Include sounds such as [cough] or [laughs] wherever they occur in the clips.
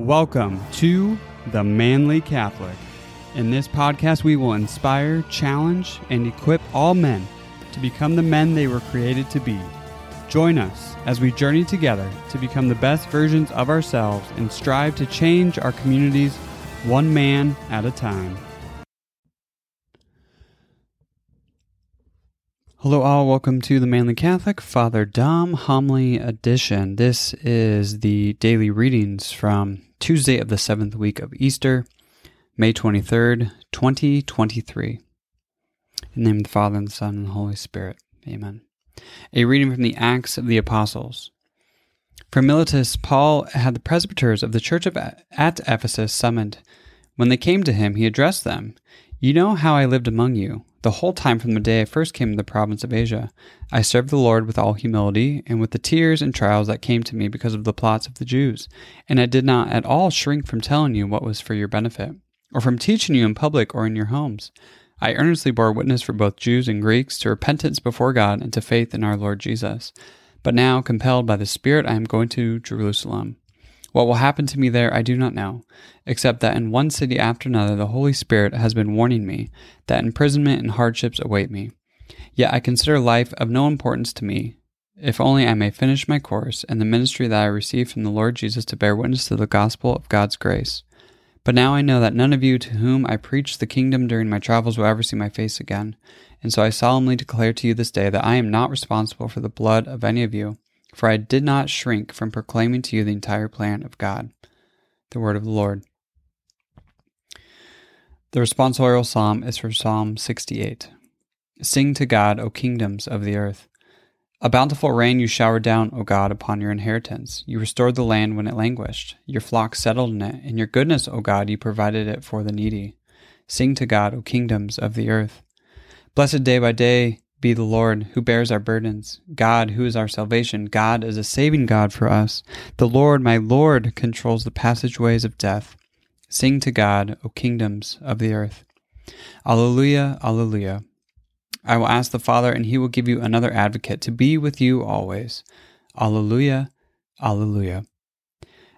Welcome to The Manly Catholic. In this podcast, we will inspire, challenge, and equip all men to become the men they were created to be. Join us as we journey together to become the best versions of ourselves and strive to change our communities one man at a time. Hello, all. Welcome to the Manly Catholic Father Dom Homily Edition. This is the daily readings from Tuesday of the seventh week of Easter, May 23rd, 2023. In the name of the Father, and the Son, and the Holy Spirit. Amen. A reading from the Acts of the Apostles. From Miletus, Paul had the presbyters of the church of at Ephesus summoned. When they came to him, he addressed them You know how I lived among you the whole time from the day I first came to the province of Asia. I served the Lord with all humility and with the tears and trials that came to me because of the plots of the Jews. And I did not at all shrink from telling you what was for your benefit, or from teaching you in public or in your homes. I earnestly bore witness for both Jews and Greeks to repentance before God and to faith in our Lord Jesus. But now, compelled by the Spirit, I am going to Jerusalem what will happen to me there I do not know, except that in one city after another the Holy Spirit has been warning me that imprisonment and hardships await me. Yet I consider life of no importance to me, if only I may finish my course and the ministry that I received from the Lord Jesus to bear witness to the gospel of God's grace. But now I know that none of you to whom I preached the kingdom during my travels will ever see my face again, and so I solemnly declare to you this day that I am not responsible for the blood of any of you for I did not shrink from proclaiming to you the entire plan of God. The word of the Lord. The responsorial psalm is from Psalm 68. Sing to God, O kingdoms of the earth. A bountiful rain you showered down, O God, upon your inheritance. You restored the land when it languished. Your flock settled in it. In your goodness, O God, you provided it for the needy. Sing to God, O kingdoms of the earth. Blessed day by day be the Lord who bears our burdens. God, who is our salvation. God is a saving God for us. The Lord, my Lord, controls the passageways of death. Sing to God, O kingdoms of the earth. Alleluia, Alleluia. I will ask the Father, and he will give you another advocate to be with you always. Alleluia, Alleluia.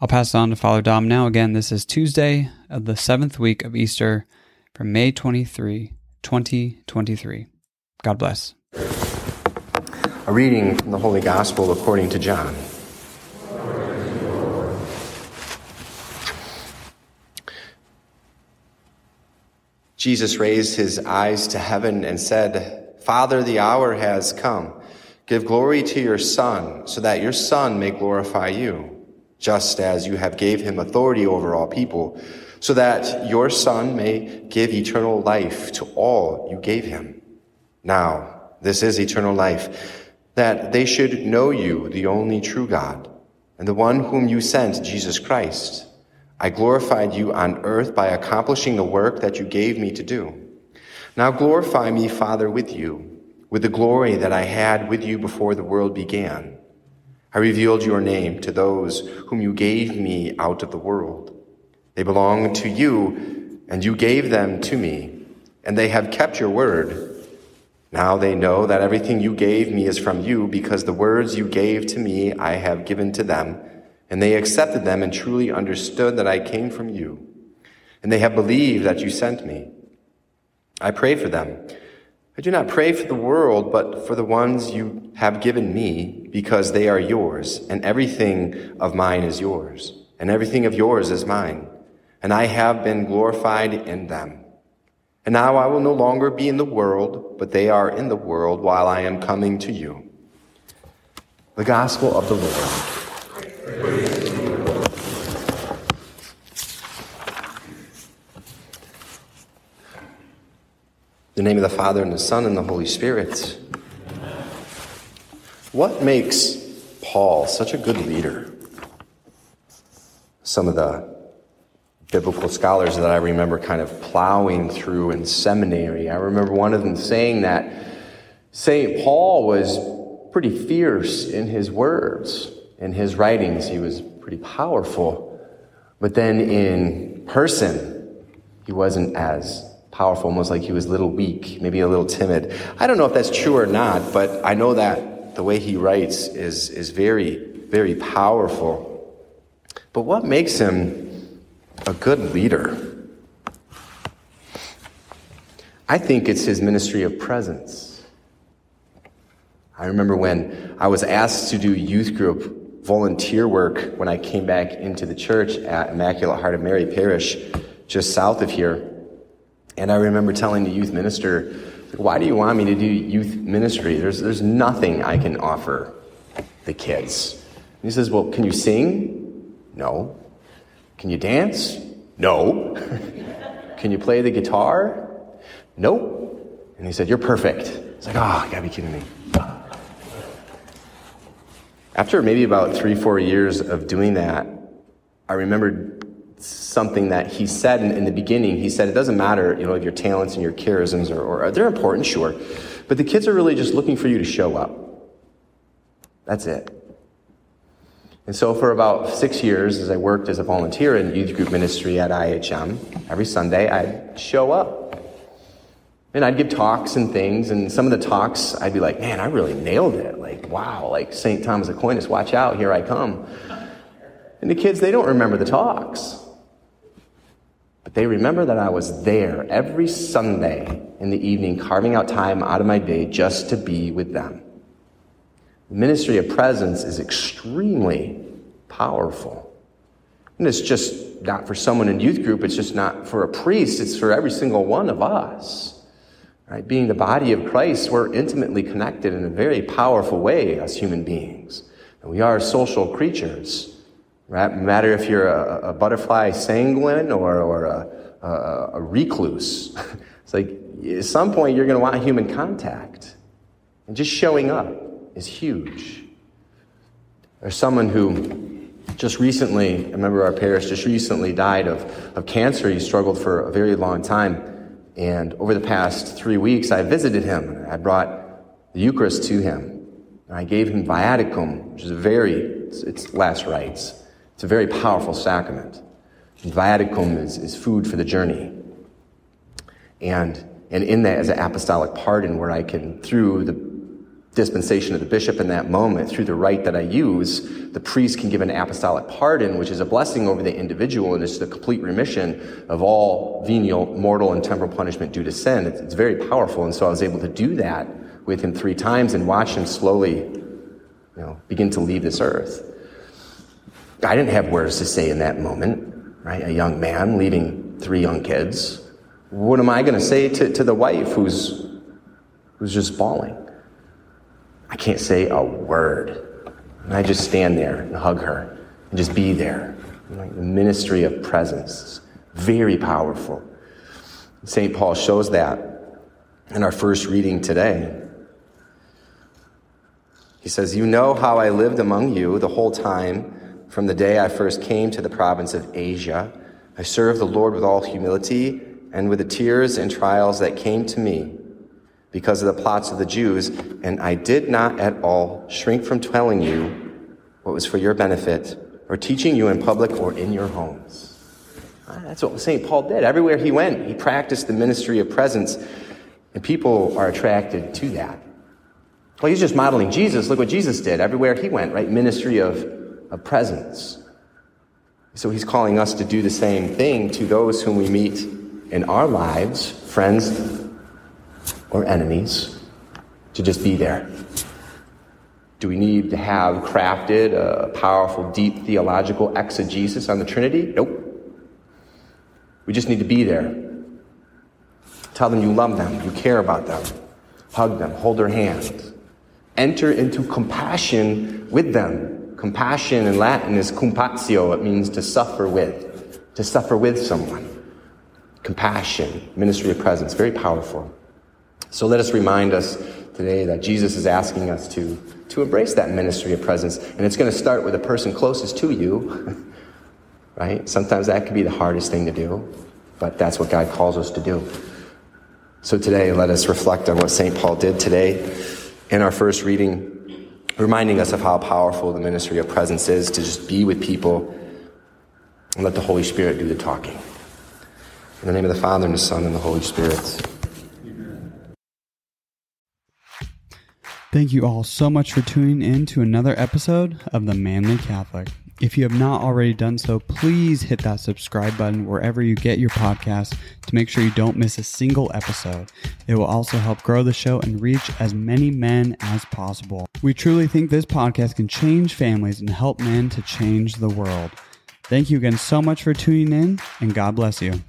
I'll pass it on to Father Dom now. Again, this is Tuesday of the seventh week of Easter from May 23, 2023. God bless. A reading from the Holy Gospel according to John. Jesus raised his eyes to heaven and said, Father, the hour has come. Give glory to your Son, so that your Son may glorify you, just as you have gave him authority over all people, so that your Son may give eternal life to all you gave him. Now, this is eternal life, that they should know you, the only true God, and the one whom you sent, Jesus Christ. I glorified you on earth by accomplishing the work that you gave me to do. Now glorify me, Father, with you, with the glory that I had with you before the world began. I revealed your name to those whom you gave me out of the world. They belong to you, and you gave them to me, and they have kept your word. Now they know that everything you gave me is from you, because the words you gave to me I have given to them, and they accepted them and truly understood that I came from you. And they have believed that you sent me. I pray for them. I do not pray for the world, but for the ones you have given me, because they are yours, and everything of mine is yours, and everything of yours is mine. And I have been glorified in them. And now I will no longer be in the world, but they are in the world while I am coming to you. The Gospel of the Lord. the name of the Father, and the Son, and the Holy Spirit. What makes Paul such a good leader? Some of the biblical scholars that I remember kind of plowing through in seminary. I remember one of them saying that St. Paul was pretty fierce in his words, in his writings. He was pretty powerful. But then in person, he wasn't as powerful, almost like he was a little weak, maybe a little timid. I don't know if that's true or not, but I know that the way he writes is, is very, very powerful. But what makes him a good leader? I think it's his ministry of presence. I remember when I was asked to do youth group volunteer work when I came back into the church at Immaculate Heart of Mary Parish, just south of here. And I remember telling the youth minister, Why do you want me to do youth ministry? There's, there's nothing I can offer the kids. And he says, Well, can you sing? No. Can you dance? No. [laughs] can you play the guitar? Nope. And he said, You're perfect. It's like, Oh, you gotta be kidding me. After maybe about three, four years of doing that, I remembered something that he said in, in, the beginning. He said, it doesn't matter, you know, your talents and your charisms are, or, they're important, sure, but the kids are really just looking for you to show up. That's it. And so for about six years, as I worked as a volunteer in youth group ministry at IHM, every Sunday I'd show up. And I'd give talks and things, and some of the talks I'd be like, man, I really nailed it. Like, wow, like St. Thomas Aquinas, watch out, here I come. And the kids, they don't remember the talks. But they remember that I was there every Sunday in the evening, carving out time out of my day just to be with them. The ministry of presence is extremely powerful. And it's just not for someone in youth group, it's just not for a priest, it's for every single one of us. Right? Being the body of Christ, we're intimately connected in a very powerful way as human beings. And we are social creatures. Right? No matter if you're a, a butterfly sanguine or, or a, a, a recluse. [laughs] it's like at some point you're going to want human contact. And just showing up is huge. There's someone who just recently, a member of our parish, just recently died of, of cancer. He struggled for a very long time. And over the past three weeks, I visited him. I brought the Eucharist to him. And I gave him viaticum, which is a very, it's, it's last rites. It's a very powerful sacrament. And viaticum is, is food for the journey. And, and in that is an apostolic pardon where I can, through the dispensation of the bishop in that moment, through the rite that I use, the priest can give an apostolic pardon, which is a blessing over the individual and it's the complete remission of all venial, mortal, and temporal punishment due to sin. It's, it's very powerful. And so I was able to do that with him three times and watch him slowly, you know, begin to leave this earth. I didn't have words to say in that moment, right? A young man leaving three young kids. What am I going to say to, to the wife who's, who's just bawling? I can't say a word. And I just stand there and hug her and just be there. Like the ministry of presence. is Very powerful. St. Paul shows that in our first reading today. He says, You know how I lived among you the whole time from the day I first came to the province of Asia, I served the Lord with all humility and with the tears and trials that came to me because of the plots of the Jews, and I did not at all shrink from telling you what was for your benefit or teaching you in public or in your homes. Ah, that's what St. Paul did. Everywhere he went, he practiced the ministry of presence, and people are attracted to that. Well, he's just modeling Jesus. Look what Jesus did everywhere he went, right? Ministry of a presence. So he's calling us to do the same thing to those whom we meet in our lives, friends or enemies, to just be there. Do we need to have crafted a powerful, deep theological exegesis on the Trinity? Nope. We just need to be there. Tell them you love them, you care about them, hug them, hold their hand. Enter into compassion with them Compassion in Latin is compatio. It means to suffer with, to suffer with someone. Compassion, ministry of presence, very powerful. So let us remind us today that Jesus is asking us to, to embrace that ministry of presence. And it's going to start with the person closest to you, [laughs] right? Sometimes that can be the hardest thing to do, but that's what God calls us to do. So today, let us reflect on what St. Paul did today in our first reading reminding us of how powerful the ministry of presence is to just be with people and let the Holy Spirit do the talking. In the name of the Father, and the Son, and the Holy Spirit. Thank you all so much for tuning in to another episode of The Manly Catholic. If you have not already done so, please hit that subscribe button wherever you get your podcast to make sure you don't miss a single episode. It will also help grow the show and reach as many men as possible. We truly think this podcast can change families and help men to change the world. Thank you again so much for tuning in, and God bless you.